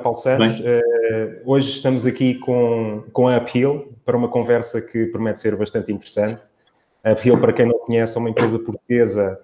Paulo Santos. Uh, hoje estamos aqui com, com a Appeal para uma conversa que promete ser bastante interessante. A Appeal, para quem não conhece, é uma empresa portuguesa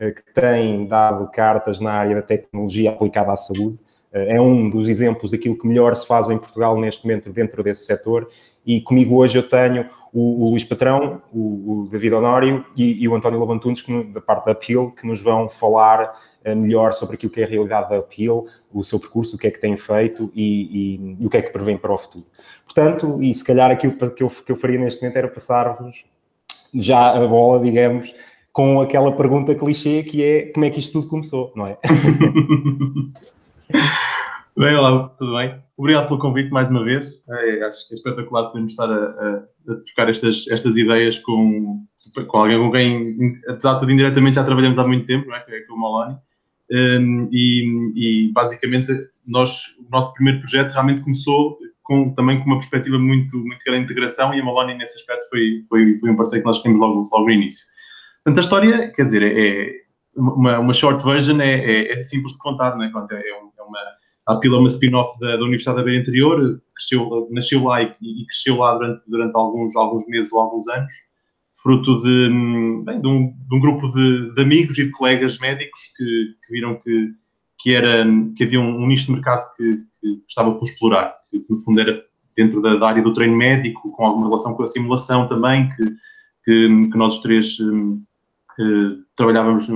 uh, que tem dado cartas na área da tecnologia aplicada à saúde. Uh, é um dos exemplos daquilo que melhor se faz em Portugal neste momento dentro desse setor. E comigo hoje eu tenho o, o Luís Patrão, o, o David Honório e, e, o António Labantunes, que, da parte da Appeal, que nos vão falar uh, melhor sobre aquilo que é a realidade da Appeal, o seu percurso, o que é que tem feito e, e, e o que é que prevêem para o futuro. Portanto, e se calhar aquilo que eu, que eu faria neste momento era passar-vos já a bola, digamos, com aquela pergunta clichê que é como é que isto tudo começou, não é? bem, olá, tudo bem? Obrigado pelo convite mais uma vez. É, acho que é espetacular podermos estar a, a, a buscar estas, estas ideias com, com alguém com quem, apesar de tudo, indiretamente já trabalhamos há muito tempo, não é? é, o Maloney. Um, e, e, basicamente nós, o nosso primeiro projeto realmente começou com, também com uma perspectiva muito, muito grande de integração e a Maloney nesse aspecto foi, foi, foi um parceiro que nós temos logo, logo no início. Portanto, a história, quer dizer, é, é uma, uma short version é, é, é simples de contar, não é? É, é uma a Pila é uma spin-off da, da, Universidade da Beira Interior, cresceu, nasceu lá e, e, cresceu lá durante, durante alguns, alguns meses ou alguns anos, fruto de, bem, de, um, de um, grupo de, de, amigos e de colegas médicos que, que viram que, que, era, que havia um, um nicho de mercado que, que estava por explorar, que no fundo era dentro da, da, área do treino médico, com alguma relação com a simulação também, que, que, que nós os três um, uh, trabalhávamos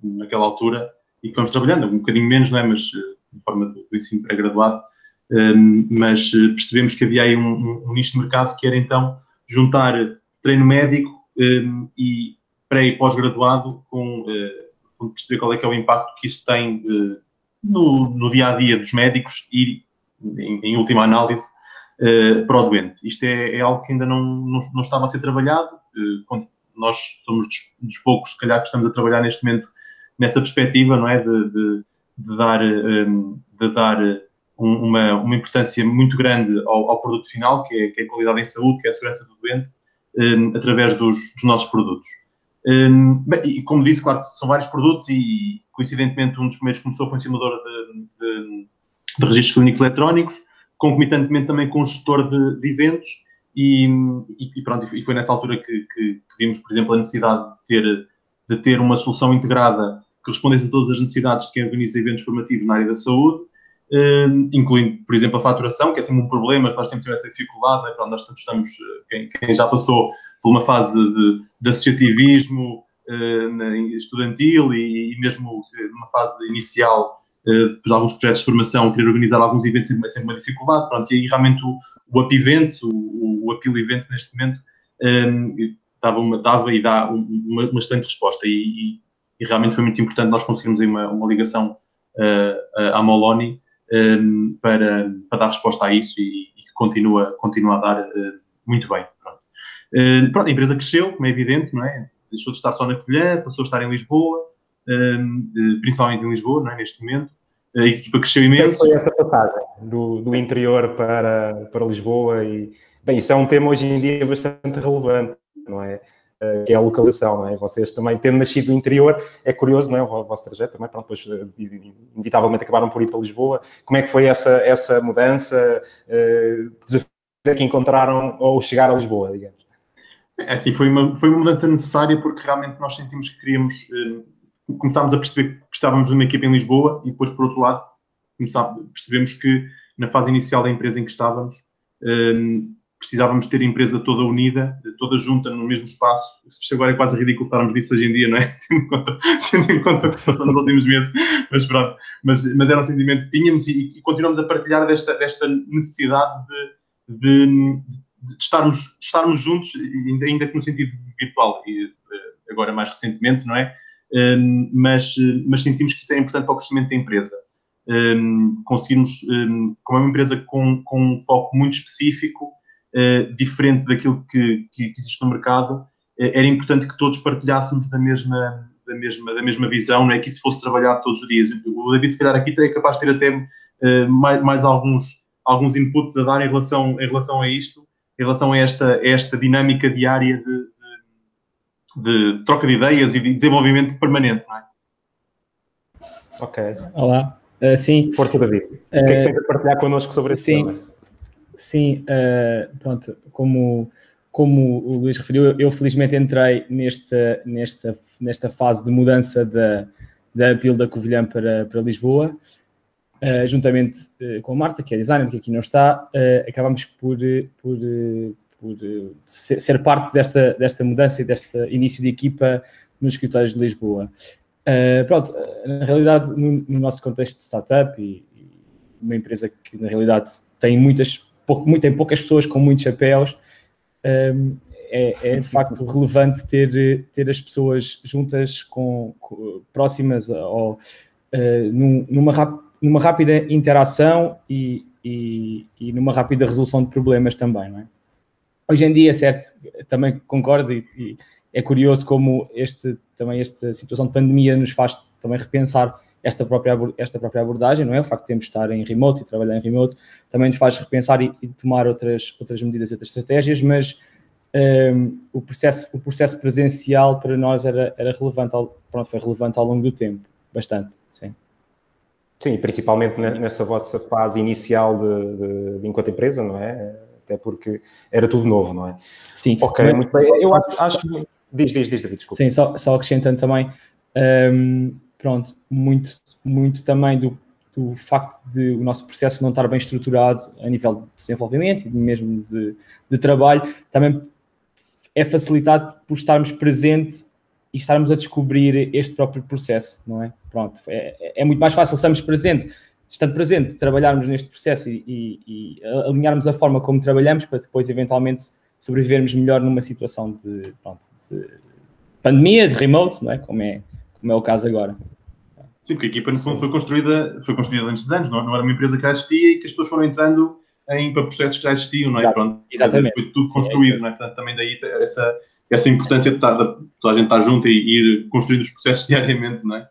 naquela altura e que vamos trabalhando, um bocadinho menos, não é? mas de forma do, do ensino pré-graduado, um, mas eh, percebemos que havia aí um, um, nicho de mercado que era então juntar treino médico um, e pré e pós-graduado com, uh, no fundo, perceber qual é que é o impacto que isso tem uh, no, no dia-a-dia -dia dos médicos e, em, em última análise, para o doente. Isto é, é, algo que ainda não, não, não estava a ser trabalhado, nós somos dos, dos, poucos, se calhar, que estamos a trabalhar neste momento nessa perspectiva, não é, de, de de dar, um, de dar uma, uma importância muito grande ao, ao produto final, que é, que é, a qualidade em saúde, que é a segurança do doente, um, através dos, dos, nossos produtos. Um, bem, e como disse, claro, são vários produtos e, coincidentemente, um dos primeiros que começou foi um simulador de, de, de registros clínicos eletrónicos, concomitantemente também com um gestor de, de eventos e, e, pronto, e foi nessa altura que, que, que, vimos, por exemplo, a necessidade de ter, de ter uma solução integrada que respondessem a todas as necessidades de quem organiza eventos formativos na área da saúde, Uh, incluindo, por exemplo, a faturação, que é sempre um problema, nós sempre tivemos essa dificuldade, é? nós estamos, eh, quem, quem, já passou por uma fase de, de associativismo uh, estudantil e, e, mesmo numa fase inicial de alguns projetos de formação, querer organizar alguns eventos é sempre uma dificuldade, pronto, e aí realmente o, o Up Events, o, o, Appeal Events neste momento, dava, uma, dava e dá uma, uma excelente resposta e, e realmente foi muito importante nós conseguirmos aí uma, uma ligação uh, à Moloni um, ehm, para, para dar resposta a isso e, e que continua, continua a dar uh, muito bem. Pronto. Uh, pronto. a empresa cresceu, como é evidente, não é? Deixou de estar só na Covilhã, passou a estar em Lisboa, um, ehm, principalmente em Lisboa, não é? neste momento. A equipa cresceu imenso. Como foi essa passagem do, do interior para, para Lisboa? E, bem, isso é um tema hoje em dia bastante relevante, não é? Eh, que é a localização, não é? Vocês também, tendo nascido no interior, é curioso, não é? O vosso trajeto também, pronto, depois eh, inevitavelmente acabaram por ir para Lisboa. Como é que foi essa, essa mudança, uh, que encontraram ou chegar a Lisboa, digamos? É assim, foi uma, foi uma mudança necessária porque realmente nós sentimos que queríamos, começámos a perceber que estávamos numa equipa em Lisboa e depois, por outro lado, percebemos que na fase inicial da empresa em que estávamos, precisávamos ter a empresa toda unida, toda junta no mesmo espaço. Isto agora é quase ridículo falarmos disso hoje em dia, não é? Tendo em conta, o que se passou nos últimos meses, mas pronto. Mas, mas era um sentimento que tínhamos e, e continuamos a partilhar desta, desta necessidade de, de, de, estarmos, de estarmos juntos, ainda, ainda que no sentido virtual, e eh, agora mais recentemente, não é? Um, mas, mas sentimos que isso é importante para o crescimento da empresa. Um, conseguirmos, um, como é uma empresa com, com um foco muito específico, diferente daquilo que, que, que, existe no mercado, uh, era importante que todos partilhássemos da mesma, da mesma, da mesma visão, não é que isso fosse trabalhado todos os dias. O David, se calhar, aqui é capaz de ter até uh, mais, mais alguns, alguns inputs a dar em relação, em relação a isto, em relação a esta, a esta dinâmica diária de, de, de troca de ideias e de desenvolvimento permanente, não é? Ok. Olá. Uh, sim. Força, David. Uh, o que é que tens a partilhar connosco sobre esse sim, tema? Sim, uh, pronto, como, como o Luís referiu, eu, eu felizmente entrei nesta, nesta, nesta fase de mudança da, da Appeal da Covilhã para, para Lisboa, uh, juntamente uh, com a Marta, que é designer, que aqui não está, acabamos por, por, por ser, ser, parte desta, desta mudança e deste início de equipa nos escritórios de Lisboa. pronto, na realidade, no, no, nosso contexto de startup e, e uma empresa que na realidade tem muitas pouco, tem poucas pessoas com muitos chapéus, um, é, é, de facto relevante ter, ter as pessoas juntas, com, com próximas ou uh, num, numa, numa rápida interação e, e, e, numa rápida resolução de problemas também, não é? Hoje em dia, certo, também concordo e, e é curioso como este, também esta situação de pandemia nos faz também repensar esta própria, esta própria abordagem, não é? O facto de termos de estar em remote e trabalhar em remote também nos faz repensar e, e tomar outras, outras medidas, outras estratégias, mas um, o, processo, o processo presencial para nós era, era relevante, ao, pronto, foi relevante ao longo do tempo, bastante, sim. Sim, principalmente nessa vossa fase inicial de, de, de enquanto empresa, não é? Até porque era tudo novo, não é? Sim. Ok, muito bem. Eu acho, acho... Diz, diz, diz, David, desculpa. Sim, só, só acrescentando também, um, pronto, muito, muito também do, do facto de o nosso processo não estar bem estruturado a nível de desenvolvimento e mesmo de, de trabalho, também é facilitado por estarmos presentes e estarmos a descobrir este próprio processo, não é? Pronto, é, é muito mais fácil estarmos presente, estando presente, trabalharmos neste processo e, e, e, alinharmos a forma como trabalhamos para depois eventualmente sobrevivermos melhor numa situação de, pronto, de pandemia, de remote, não é? Como é, como é o caso agora. Sim, porque a equipa no fundo foi construída, foi construída antes de anos, não, não era uma empresa que já existia e que as pessoas foram entrando em, para processos que já existiam, não é? Exato, Pronto, exatamente. Foi tudo construído, Sim, é não é? Portanto, também daí essa, essa importância de, estar, de toda a gente estar junto e ir construindo os processos diariamente, não é?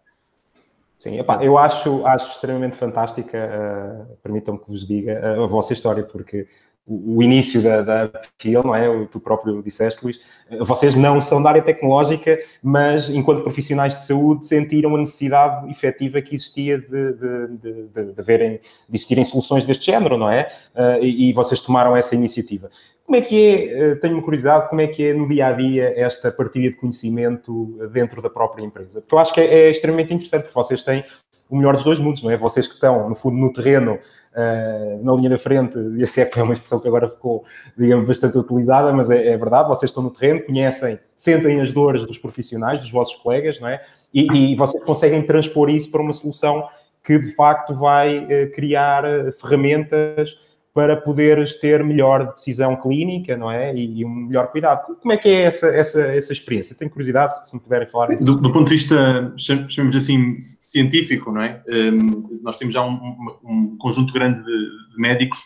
Sim, epá, eu acho, acho extremamente fantástica, uh, permitam-me que vos diga, uh, a vossa história, porque o, início da, da não é? Tu próprio disseste, Luís. Vocês não são da área tecnológica, mas enquanto profissionais de saúde sentiram a necessidade efetiva que existia de, de, de, de, verem, de existirem soluções deste género, não é? Uh, e, e, vocês tomaram essa iniciativa. Como é que é, uh, tenho curiosidade, como é que é no dia a dia esta partilha de conhecimento dentro da própria empresa? Porque eu acho que é, é extremamente interessante, porque vocês têm o melhor dos dois mundos, não é? Vocês que estão, no fundo, no terreno, uh, na linha da frente, e a CEP é uma expressão que agora ficou, digamos, bastante utilizada, mas é, é, verdade, vocês estão no terreno, conhecem, sentem as dores dos profissionais, dos vossos colegas, não é? E, e vocês conseguem transpor isso para uma solução que, de facto, vai uh, criar uh, ferramentas para poderes ter melhor decisão clínica, não é? E, e, um melhor cuidado. Como é que é essa, essa, essa experiência? Tenho curiosidade, se me puderem falar. Do, do ponto de vista, chamemos assim, científico, não é? Um, nós temos já um, um conjunto grande de, de médicos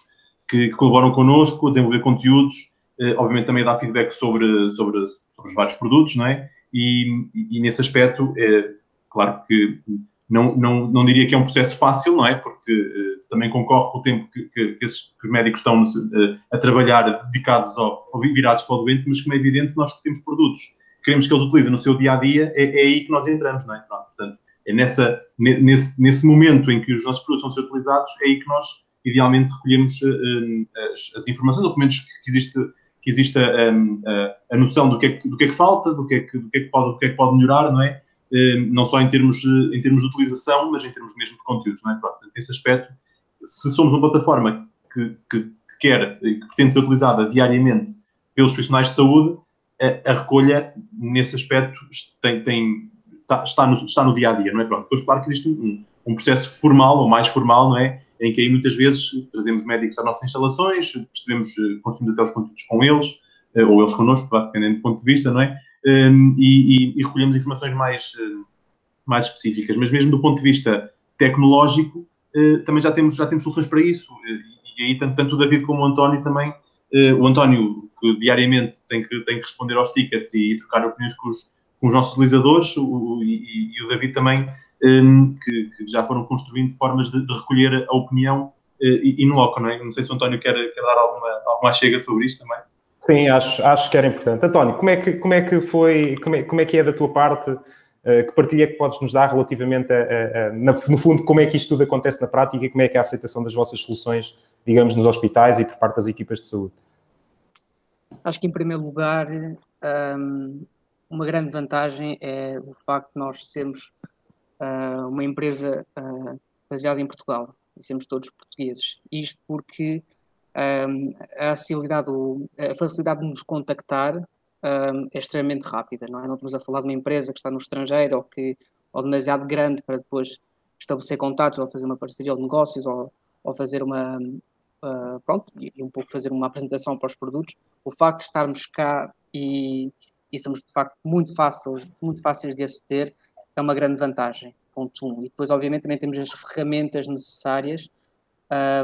que, que, colaboram connosco a desenvolver conteúdos, uh, obviamente também a dar feedback sobre, sobre, sobre os vários produtos, não é? E, e, nesse aspecto, é claro que não, não, não diria que é um processo fácil, não é? Porque uh, também concorre com o tempo que, que, que, esses, que os médicos estão uh, a trabalhar dedicados ao, ou virados para o doente, mas como é evidente, nós que temos produtos queremos que eles utilizem no seu dia a dia, é, é aí que nós entramos, não é? Pronto, portanto, é nessa, nesse, nesse momento em que os nossos produtos vão ser utilizados, é aí que nós idealmente recolhemos uh, as, as, informações, ou pelo menos que existe, que existe a, a, a noção do que, é que, do que é que falta, do que é que, do que, é que pode, do que é que pode melhorar, não é? Eh, não só em termos, em termos de utilização, mas em termos mesmo de conteúdos. Não é? Pronto, nesse aspecto, se somos uma plataforma que, que, que quer, que pretende ser utilizada diariamente pelos profissionais de saúde, a, a recolha, nesse aspecto, tem, tem, está, está, no, está no dia a dia, não é? Pronto, depois, claro que existe um, um processo formal ou mais formal, não é? Em que aí muitas vezes trazemos médicos às nossas instalações, percebemos, eh, construímos até os conteúdos com eles, eh, ou eles connosco, dependendo do ponto de vista, não é? Um, e, e, recolhemos informações mais, uh, mais específicas. Mas mesmo do ponto de vista tecnológico, uh, também já temos, já temos soluções para isso. Uh, e aí, tanto, tanto o David como o António também, o António, que diariamente tem que, tem que responder aos tickets e, trocar opiniões com os, com os nossos utilizadores, o, e, e, o David também, um, que, que, já foram construindo formas de, de recolher a opinião e, e, no loco, não é? Não sei se o António quer, quer dar alguma, alguma chega sobre isto também. Sim, acho, acho que era importante. António, como é que, como é que foi, como é, como é que é da tua parte que partilha que podes nos dar relativamente a, a, a, no fundo, como é que isto tudo acontece na prática e como é que é a aceitação das vossas soluções, digamos, nos hospitais e por parte das equipas de saúde? Acho que, em primeiro lugar, um, uma grande vantagem é o facto de nós sermos uh, uma empresa uh, baseada em Portugal e sermos todos portugueses. Isto porque a, facilidade, a facilidade de nos contactar é extremamente rápida, não é? Não estamos a falar de uma empresa que está no estrangeiro ou, que, ou demasiado grande para depois estabelecer contatos ou fazer uma parceria de negócios ou, ou fazer uma, uh, pronto, e, e, um pouco fazer uma apresentação para os produtos. O facto de estarmos cá e, e somos de facto muito fáceis, muito fáceis de aceder é uma grande vantagem, ponto um. E depois, obviamente, também temos as ferramentas necessárias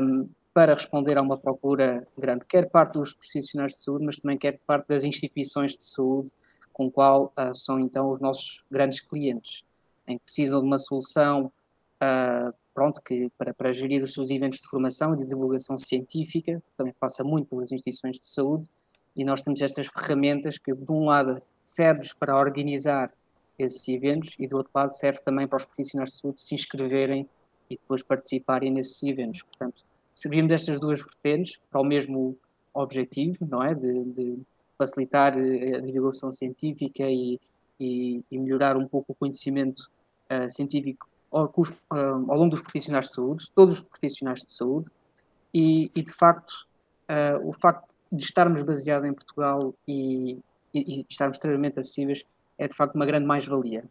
um, para responder a uma procura grande, quer parte dos profissionais de saúde, mas também quer parte das instituições de saúde, com qual uh, são então os nossos grandes clientes, em que precisam de uma solução uh, pronto, que para, para gerir os seus eventos de formação e de divulgação científica, também passa muito pelas instituições de saúde, e nós temos estas ferramentas que, de um lado, servem para organizar esses eventos e, do outro lado, serve também para os profissionais de saúde se inscreverem e depois participarem nesses eventos. Portanto, servimos destas duas vertentes para o mesmo objetivo, não é? De, de facilitar eh, a divulgação científica e, e, e, melhorar um pouco o conhecimento uh, científico ao, uh, ao, longo dos profissionais de saúde, todos os profissionais de saúde, e, e de facto, uh, o facto de estarmos baseados em Portugal e, e, estarmos extremamente acessíveis é de facto uma grande mais-valia.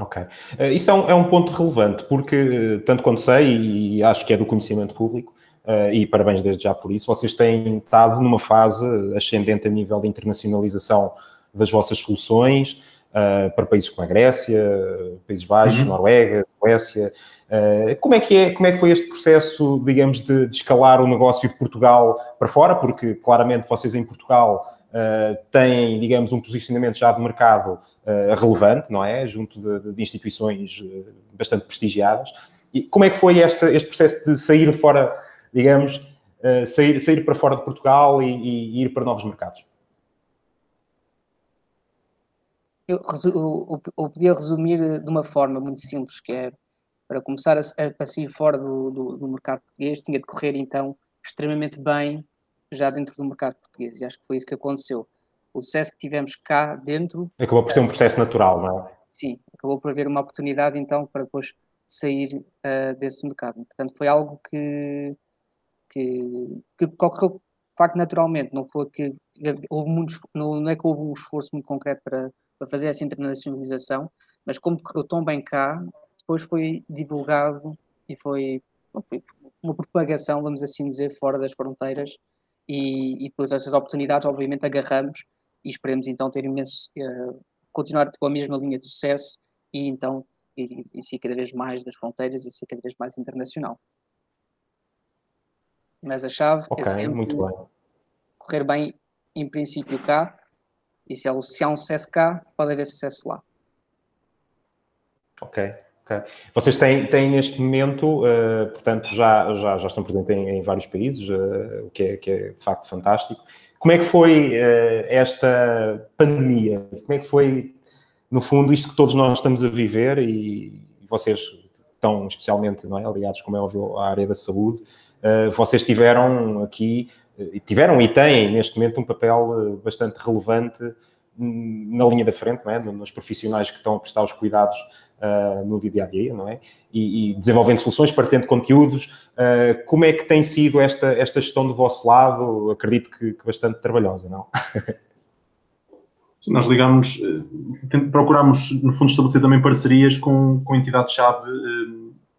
Ok. Uh, isso é um, é um, ponto relevante, porque, uh, tanto quanto sei, e acho que é do conhecimento público, uh, e parabéns desde já por isso, vocês têm estado numa fase ascendente a nível de internacionalização das vossas soluções para países como a Grécia, Países Baixos, uhum. Noruega, Suécia. como, é que é, como é que foi este processo, digamos, de, de escalar o negócio de Portugal para fora? Porque, claramente, vocês em Portugal têm, digamos, um posicionamento já de mercado uh, relevante, não é? Junto de, de instituições uh, bastante prestigiadas. E como é que foi este, este processo de sair fora, digamos, sair, sair para fora de Portugal e, e, ir para novos mercados? Eu, eu, eu, podia resumir de uma forma muito simples, que é, para começar a, a sair fora do, do, do mercado português, tinha de correr, então, extremamente bem já dentro do mercado português. E acho que foi isso que aconteceu. O sucesso que tivemos cá dentro. Acabou por ser um processo natural, não é? Sim, acabou por haver uma oportunidade então para depois sair uh, desse mercado. Portanto, foi algo que, que, que ocorreu de facto naturalmente. Não foi que houve muito, não, não é que houve um esforço muito concreto para, para fazer essa internacionalização, mas como correu tão bem cá, depois foi divulgado e foi, foi uma propagação, vamos assim dizer, fora das fronteiras e, e depois essas oportunidades, obviamente, agarramos e esperemos então ter imenso, uh, continuar com a mesma linha de sucesso e então e, e ser cada vez mais das fronteiras e ser cada vez mais internacional. Mas a chave é okay, é sempre bem. correr bem em princípio cá e se há, se há um sucesso cá, pode haver sucesso lá. Ok. Vocês têm, têm neste momento, uh, portanto, já, já, já estão presentes em, em vários países, uh, o que é, que é de facto fantástico. Como é que foi uh, esta pandemia? Como é que foi, no fundo, isto que todos nós estamos a viver e, e vocês estão especialmente não é, aliados, como é óbvio, à área da saúde, vocês tiveram aqui, tiveram e têm neste momento um papel bastante relevante hum, na linha da frente, não é? nos profissionais que estão a prestar os cuidados uh, no dia a dia, não é? E, e desenvolvendo soluções, partilhando conteúdos. Uh, como é que tem sido esta, esta gestão do vosso lado? Acredito que, que bastante trabalhosa, não? Nós ligamos, eh, procuramos, no fundo, estabelecer também parcerias com, com entidades-chave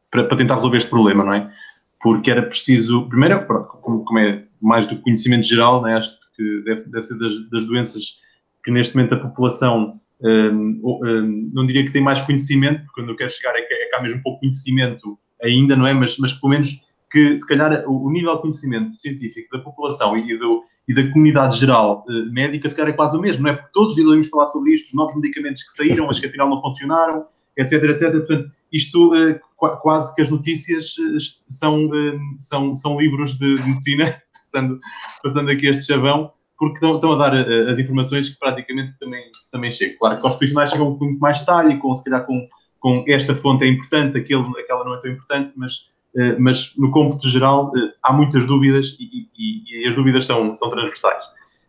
para, para tentar resolver este problema, não é? Porque era preciso, primeiro, como, como é mais do conhecimento geral, né, acho que deve, deve ser das, das doenças que neste momento a população não diria que tem mais conhecimento, porque quando eu quero chegar é que, é que há mesmo pouco conhecimento ainda, não é? Mas, mas pelo menos que, se calhar, o, nível de conhecimento científico da população e, do, e da comunidade geral uh, médica, se calhar é quase o mesmo, não é? Porque todos ouvimos falar sobre isto, os novos medicamentos que saíram, mas que afinal não funcionaram, etc, etc. Portanto, isto, uh, quase que as notícias uh, são, são, são livros de, de medicina, passando, passando aqui este chavão, porque estão, estão a dar uh, as informações que praticamente também, também chegam. Claro que aos profissionais chegam com muito mais detalhe, com, se calhar com, com esta fonte é importante, aquele, aquela não é tão importante, mas, uh, mas no cômputo geral uh, há muitas dúvidas e, e, e, as dúvidas são, são transversais.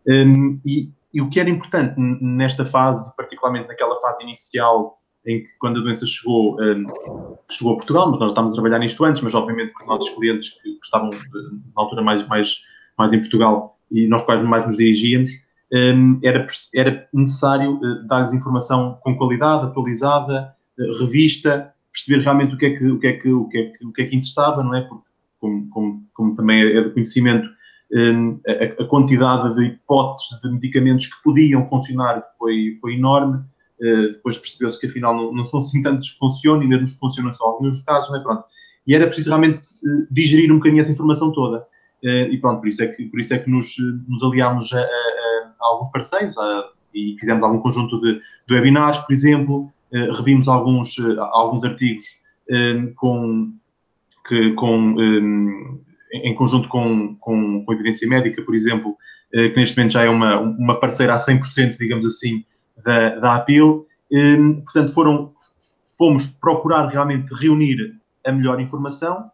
Um, e, e o que era importante nesta fase, particularmente naquela fase inicial em que quando a doença chegou, um, chegou a Portugal, mas nós estávamos a trabalhar nisto antes, mas obviamente com os nossos clientes que estavam na altura mais, mais, mais em Portugal e nós quais mais nos dirigíamos, um, era, era necessário uh, dar-lhes informação com qualidade, atualizada, uh, revista, perceber realmente o que é que, o que, é que, o que, é que, o que, é que interessava, não é? Porque, como, como, como também é, é de conhecimento, um, a, a, quantidade de hipóteses de medicamentos que podiam funcionar foi, foi enorme. Uh, depois percebeu-se que afinal não, não são assim tantos que funcionam e mesmo que funcionam só alguns casos, não é? Pronto. E era preciso realmente digerir um bocadinho essa informação toda. Eh, e pronto, por isso é que, por isso é que nos, nos aliámos a, a, a alguns parceiros a, e fizemos algum conjunto de, de webinars, por exemplo, eh, revimos alguns, eh, alguns artigos com, que, com, em conjunto com, com, com evidência médica, por exemplo, que neste momento já é uma, uma parceira a 100%, digamos assim, da, da APIL. Portanto, foram, fomos procurar realmente reunir a melhor informação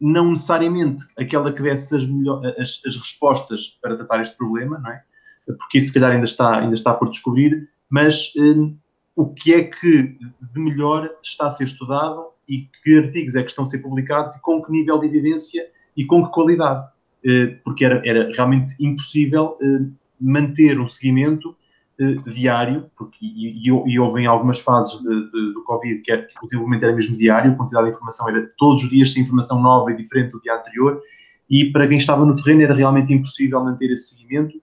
não necessariamente aquela que desse as, melhor, as, as, respostas para tratar este problema, não é? Porque isso, se calhar, ainda está, ainda está por descobrir, mas um, o que é que de melhor está a ser estudado e que artigos é que estão a ser publicados e com que nível de evidência e com que qualidade. Uh, porque era, era realmente impossível uh, manter um seguimento eh, diário, porque, e, e, e, houve em algumas fases de, de, do Covid que, era, que o desenvolvimento era mesmo diário, a quantidade de informação era todos os dias sem informação nova e diferente do dia anterior, e para quem estava no terreno era realmente impossível manter esse seguimento,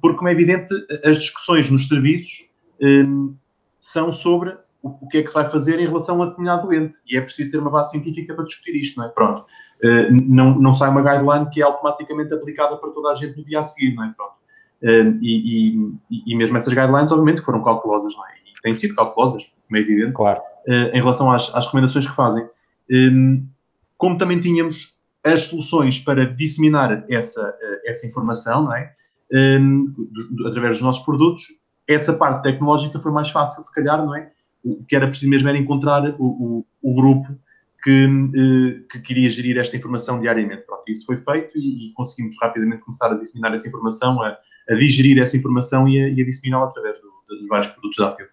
porque, como é evidente, as discussões nos serviços um, são sobre o, o, que é que se vai fazer em relação a determinado doente, e é preciso ter uma base científica para discutir isto, não é? Pronto. Uh, não, não sai uma guideline que é automaticamente aplicada para toda a gente no dia a seguir, não é? Pronto e, e, e, mesmo essas guidelines, obviamente, foram cautelosas, não é? E têm sido cautelosas, como é evidente, claro. uh, em relação às, às, recomendações que fazem. Como também tínhamos as soluções para disseminar essa, uh, essa informação, não é? Através dos nossos produtos, essa parte tecnológica foi mais fácil, se calhar, não é? O que era preciso mesmo era encontrar o, o, o grupo que, uh, que, queria gerir esta informação diariamente. Pronto, isso foi feito e, e, conseguimos rapidamente começar a disseminar essa informação, a, a digerir essa informação e a, a disseminá-la através do, dos vários produtos da Apple.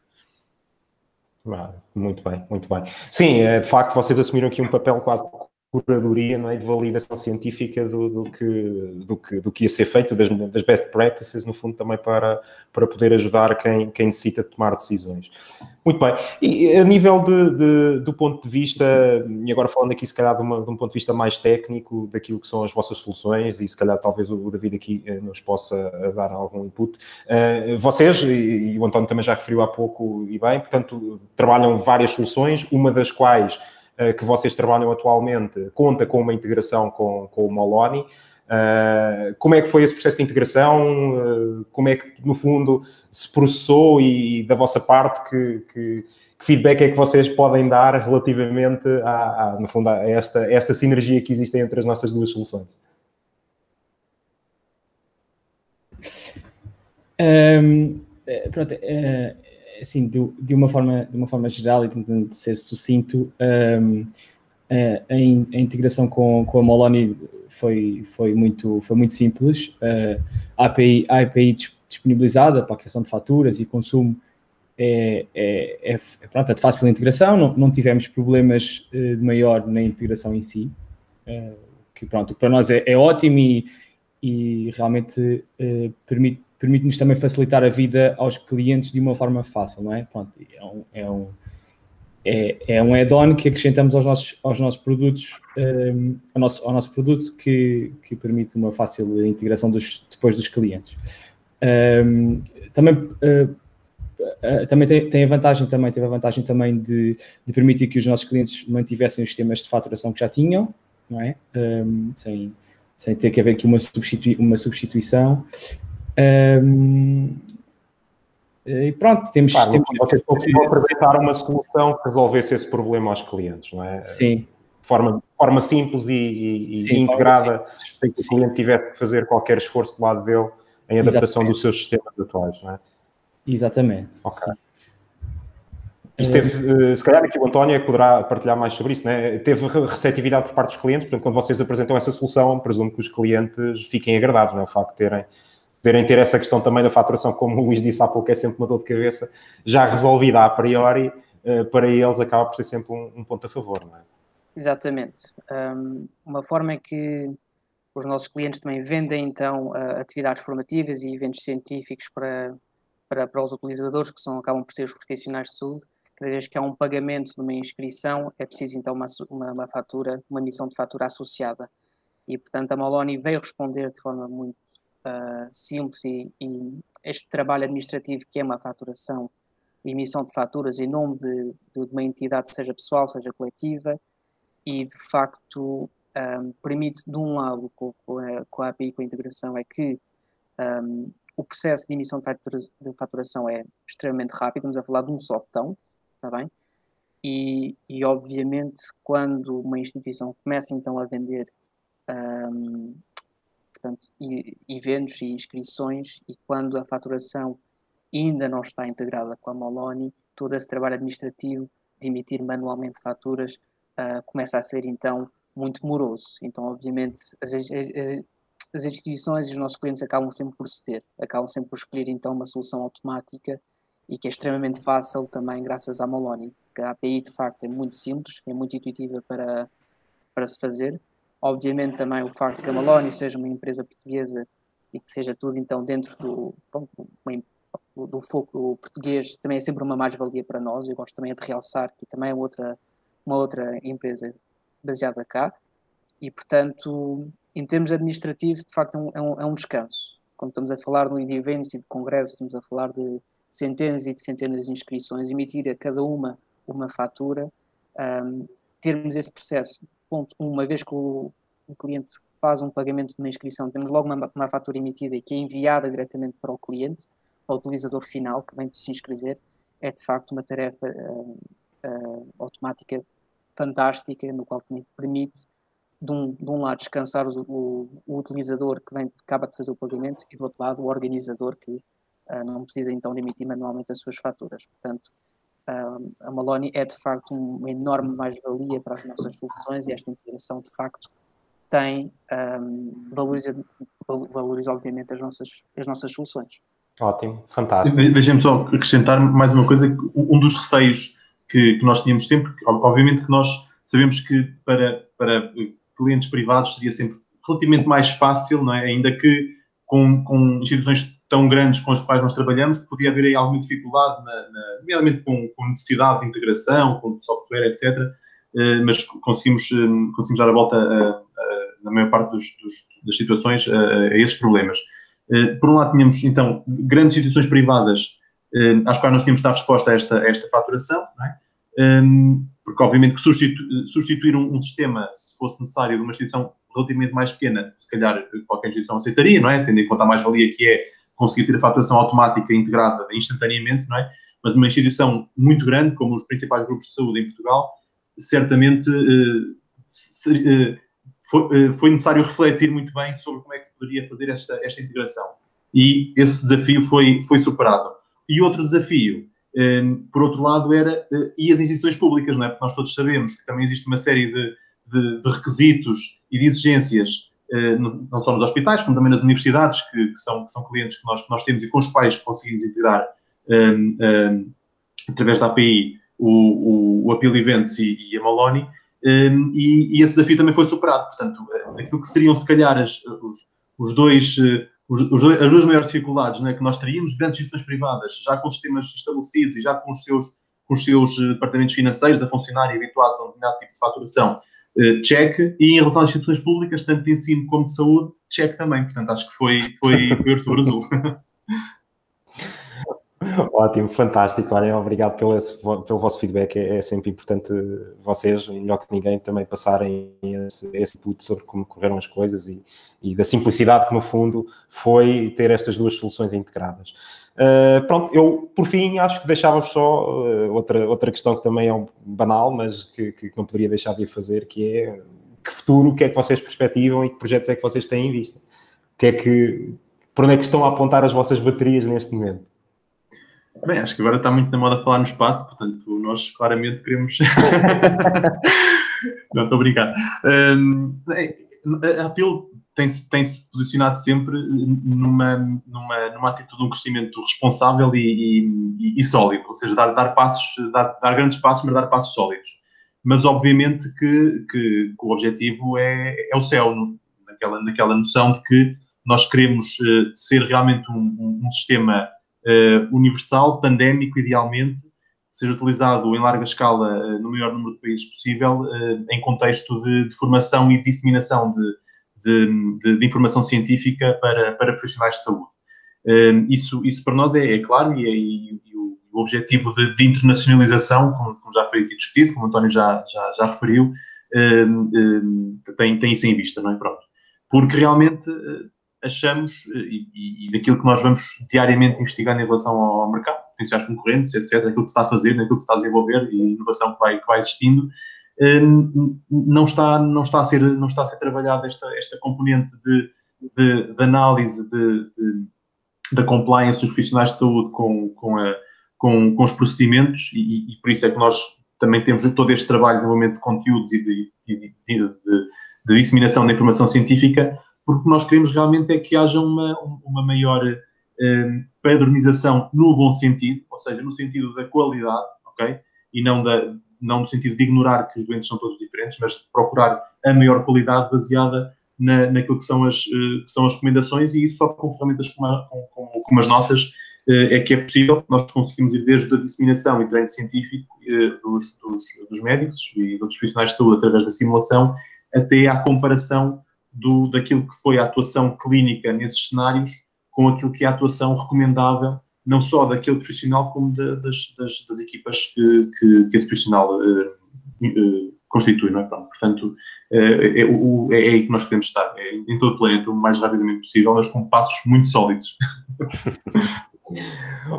muito bem, muito bem. Sim, é, de facto, vocês assumiram aqui um papel quase curadoria não é, de validação científica do, do, que, do, que, do que ia ser feito, das, das best practices, no fundo, também para, para poder ajudar quem, quem necessita tomar decisões. Muito bem. E a nível de, de, do ponto de vista, e agora falando aqui se calhar de, uma, de, um ponto de vista mais técnico daquilo que são as vossas soluções, e se calhar talvez o David aqui eh, nos possa eh, dar algum input, uh, vocês, e, o António também já referiu há pouco e bem, portanto, trabalham várias soluções, uma das quais que vocês trabalham atualmente conta com uma integração com, com o Moloni. Uh, como é que foi esse processo de integração? Uh, como é que, no fundo, se processou e, e da vossa parte, que, que, que, feedback é que vocês podem dar relativamente, a, no fundo, a esta, esta sinergia que existe entre as nossas duas soluções? Um, eh, pronto, uh, assim, de, de, uma forma, de uma forma geral e tentando ser sucinto, um, a, a, integração com, com a Moloni foi, foi, muito, foi muito simples. Uh, a, API, a API disponibilizada para a criação de faturas e consumo é, é, é, é, pronto, é de fácil integração, não, não tivemos problemas uh, de maior na integração em si, uh, que pronto, para nós é, é ótimo e, e realmente uh, permite permite-nos também facilitar a vida aos clientes de uma forma fácil, não é? Pronto, é um, é um, é, é um add-on que acrescentamos aos nossos, aos nossos produtos, um, ao, nosso, ao nosso produto que, que permite uma fácil integração dos, depois dos clientes. Um, também uh, também tem, tem, a vantagem também teve a vantagem também de, de, permitir que os nossos clientes mantivessem os sistemas de faturação que já tinham, não é? Um, sem, sem ter que haver aqui uma, substitui, uma substituição um, e pronto, temos. Claro, temos vocês conseguiram apresentar uma solução que resolvesse esse problema aos clientes, não é? Sim. De forma, forma simples e, e, Sim, e integrada, sem que o cliente tivesse que fazer qualquer esforço do lado dele em adaptação Exatamente. dos seus sistemas atuais, não é? Exatamente. Ok. Isto teve, eh, se calhar aqui o António é poderá partilhar mais sobre isso, né? Teve receptividade por parte dos clientes, portanto, quando vocês apresentam essa solução, presumo que os clientes fiquem agradados, não é? O facto de terem, poderem ter essa questão também da faturação, como o Luís disse há pouco, é sempre uma dor de cabeça, já resolvida a priori, eh, para eles acaba por ser sempre um, um ponto a favor, não é? Exatamente. Um, uma forma em que os nossos clientes também vendem, então, atividades formativas e eventos científicos para, para, para os utilizadores, que são, acabam por ser os profissionais de saúde, cada vez que há um pagamento de uma inscrição, é preciso então uma, uma, uma fatura, uma emissão de fatura associada. E, portanto, a Maloney veio responder de forma muito uh, simples e, e, este trabalho administrativo, que é uma faturação, emissão de faturas em nome de, de uma entidade, seja pessoal, seja coletiva, e de facto um, permite, de um lado, com, a, com a API, com a integração, é que um, o processo de emissão de, fatura, de faturação é extremamente rápido, estamos a falar de um só botão, está bem? E, e obviamente quando uma instituição começa então a vender um, portanto, eventos e inscrições e quando a faturação ainda não está integrada com a Moloni, todo esse trabalho administrativo de emitir manualmente faturas uh, começa a ser então muito moroso. Então, obviamente, as, as, as, instituições e os nossos clientes acabam sempre por ceder, acabam sempre por escolher então uma solução automática e que é extremamente fácil também graças à Moloni. A API de facto é muito simples, é muito intuitiva para, para se fazer. Obviamente também o facto que a Moloni seja uma empresa portuguesa e que seja tudo então dentro do, do foco português também é sempre uma mais-valia para nós. Eu gosto também de realçar que também é outra, uma outra empresa baseada cá e portanto em termos administrativos de facto é um, é um, é um descanso. Quando estamos a falar de eventos e de congressos, estamos a falar de centenas e de centenas de inscrições, emitir a cada uma uma fatura, um, termos esse processo, ponto, uma vez que o, o, cliente faz um pagamento de uma inscrição, temos logo uma, uma fatura emitida e que é enviada diretamente para o cliente, ao utilizador final que vem de se inscrever, é de facto uma tarefa uh, uh, automática fantástica, no qual permite, de um, de um lado, descansar o, o, o utilizador que vem, acaba de fazer o pagamento e do outro lado, o organizador que uh, não precisa então de emitir manualmente as suas faturas. Portanto, uh, a Maloney é de facto uma enorme mais-valia para as nossas soluções e esta integração de facto tem um, valoriza, valoriza obviamente as nossas, as nossas soluções. Ótimo, fantástico. Deixem-me só acrescentar mais uma coisa, um dos receios que, que, nós tínhamos sempre, obviamente que nós sabemos que para, para clientes privados seria sempre relativamente mais fácil, não é? ainda que com, com instituições tão grandes com as quais nós trabalhamos, podia haver aí alguma dificuldade, na, na, nomeadamente com, com, necessidade de integração, com software, etc. Uh, mas conseguimos, um, conseguimos dar a volta, a, a, na maior parte dos, dos, das situações, a, a esses problemas. Uh, por um lado, tínhamos, então, grandes instituições privadas às quais nós tínhamos de dar resposta a esta, a esta faturação, é? um, porque, obviamente, que substitu substituir um, um, sistema, se fosse necessário, de uma instituição relativamente mais pequena, se calhar qualquer instituição aceitaria, não é? Tendo em conta a mais-valia que é conseguir ter a faturação automática integrada instantaneamente, não é? Mas uma instituição muito grande, como os principais grupos de saúde em Portugal, certamente eh, eh, foi, eh, foi, necessário refletir muito bem sobre como é que se poderia fazer esta, esta integração. E esse desafio foi, foi superado. E outro desafio, por outro lado, era e as instituições públicas, não é? Porque nós todos sabemos que também existe uma série de, de, de requisitos e de exigências não só nos hospitais, como também nas universidades, que, que, são, que são clientes que nós, que nós temos e com os quais conseguimos integrar um, ehm, um, ehm, através da API o, o, o Appeal Events e, e a Maloney, um, ehm, e, e, esse desafio também foi superado. Portanto, eh, aquilo que seriam, se calhar, as, os, os dois, eh, os, os, as duas maiores dificuldades né, que nós teríamos, grandes instituições privadas, já com sistemas estabelecidos e já com os seus, com os seus departamentos financeiros a funcionar e habituados a um determinado tipo de faturação, check, e em relação às instituições públicas, tanto de ensino como de saúde, check também. Portanto, acho que foi, foi, foi o sobre azul. Ótimo, fantástico. Olhem, obrigado pelo, pelo vosso feedback. É, é, sempre importante vocês, melhor que ninguém, também passarem esse, esse input sobre como correram as coisas e, e, da simplicidade que, no fundo, foi ter estas duas soluções integradas. Uh, pronto, eu, por fim, acho que deixava-vos só uh, outra, outra questão que também é um banal, mas que, que não poderia deixar de fazer, que é que futuro, o que é que vocês perspectivam e que projetos é que vocês têm em vista? O que é que por onde é que estão a apontar as vossas baterias neste momento? Bem, acho que agora está muito na moda falar no espaço, portanto, nós claramente queremos. Não, estou a brincar. Um, a Apple tem-se tem -se posicionado sempre numa, numa, numa atitude de um crescimento responsável e, e, e sólido, ou seja, dar, dar passos, dar, dar, grandes passos, mas dar passos sólidos. Mas obviamente que, que, que o objetivo é, é o céu, naquela, naquela noção de que nós queremos uh, ser realmente um, um, um sistema uh, universal, pandémico, idealmente, seja utilizado em larga escala uh, no maior número de países possível, em contexto de, de formação e disseminação de de, de, de informação científica para, para profissionais de saúde. Um, isso, isso para nós é, é claro e, é, e, e o, objetivo de, de internacionalização, como, como, já foi aqui discutido, como o António já, já, já referiu, um, um, tem, tem isso em vista, não é? Pronto. Porque realmente uh, achamos, uh, e, e, daquilo que nós vamos diariamente investigando em relação ao, ao mercado, potenciais concorrentes, etc., aquilo que se está a fazer, aquilo que se está a desenvolver e a inovação que vai, que vai existindo, Hum, não está, não está, a, ser, não está a ser trabalhada esta, esta componente de, de, de análise de, da compliance dos profissionais de saúde com, com, a, com, com os procedimentos e, e, por isso é que nós também temos todo este trabalho de desenvolvimento de conteúdos e de, de, de, de disseminação da informação científica, porque nós queremos realmente é que haja uma, uma maior um, padronização no bom sentido, ou seja, no sentido da qualidade, ok? E não da, não no sentido de ignorar que os doentes são todos diferentes, mas de procurar a maior qualidade baseada na, naquilo que são, as, eh, que são as recomendações e isso só com ferramentas como, a, como, as nossas eh, é que é possível, nós conseguimos ir desde a disseminação e treino científico eh, dos, dos, dos, médicos e dos profissionais de saúde através da simulação, até à comparação do, daquilo que foi a atuação clínica nesses cenários com aquilo que é a atuação recomendável não só daquele profissional, como de, das, das, das, equipas que, que, que esse profissional uh, uh, constitui, não é? Portanto, uh, é, o, é, é, aí que nós queremos estar, é, em todo o planeta, o mais rapidamente possível, mas com passos muito sólidos.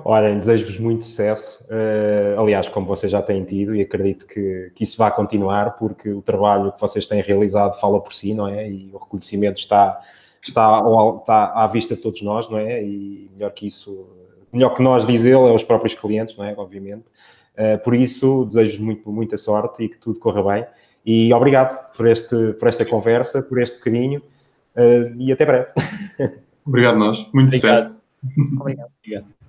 Olhem, desejo-vos muito sucesso. Uh, aliás, como vocês já têm tido, e acredito que, que isso vai continuar, porque o trabalho que vocês têm realizado fala por si, não é? E o reconhecimento está, está, está à vista de todos nós, não é? E melhor que isso, melhor que nós dizê-lo é os próprios clientes, não é? Obviamente. Uh, por isso, desejo muito, muita sorte e que tudo corra bem. E obrigado por, este, por esta conversa, por este bocadinho uh, e até breve. Obrigado nós. Muito obrigado. sucesso. Obrigado. obrigado.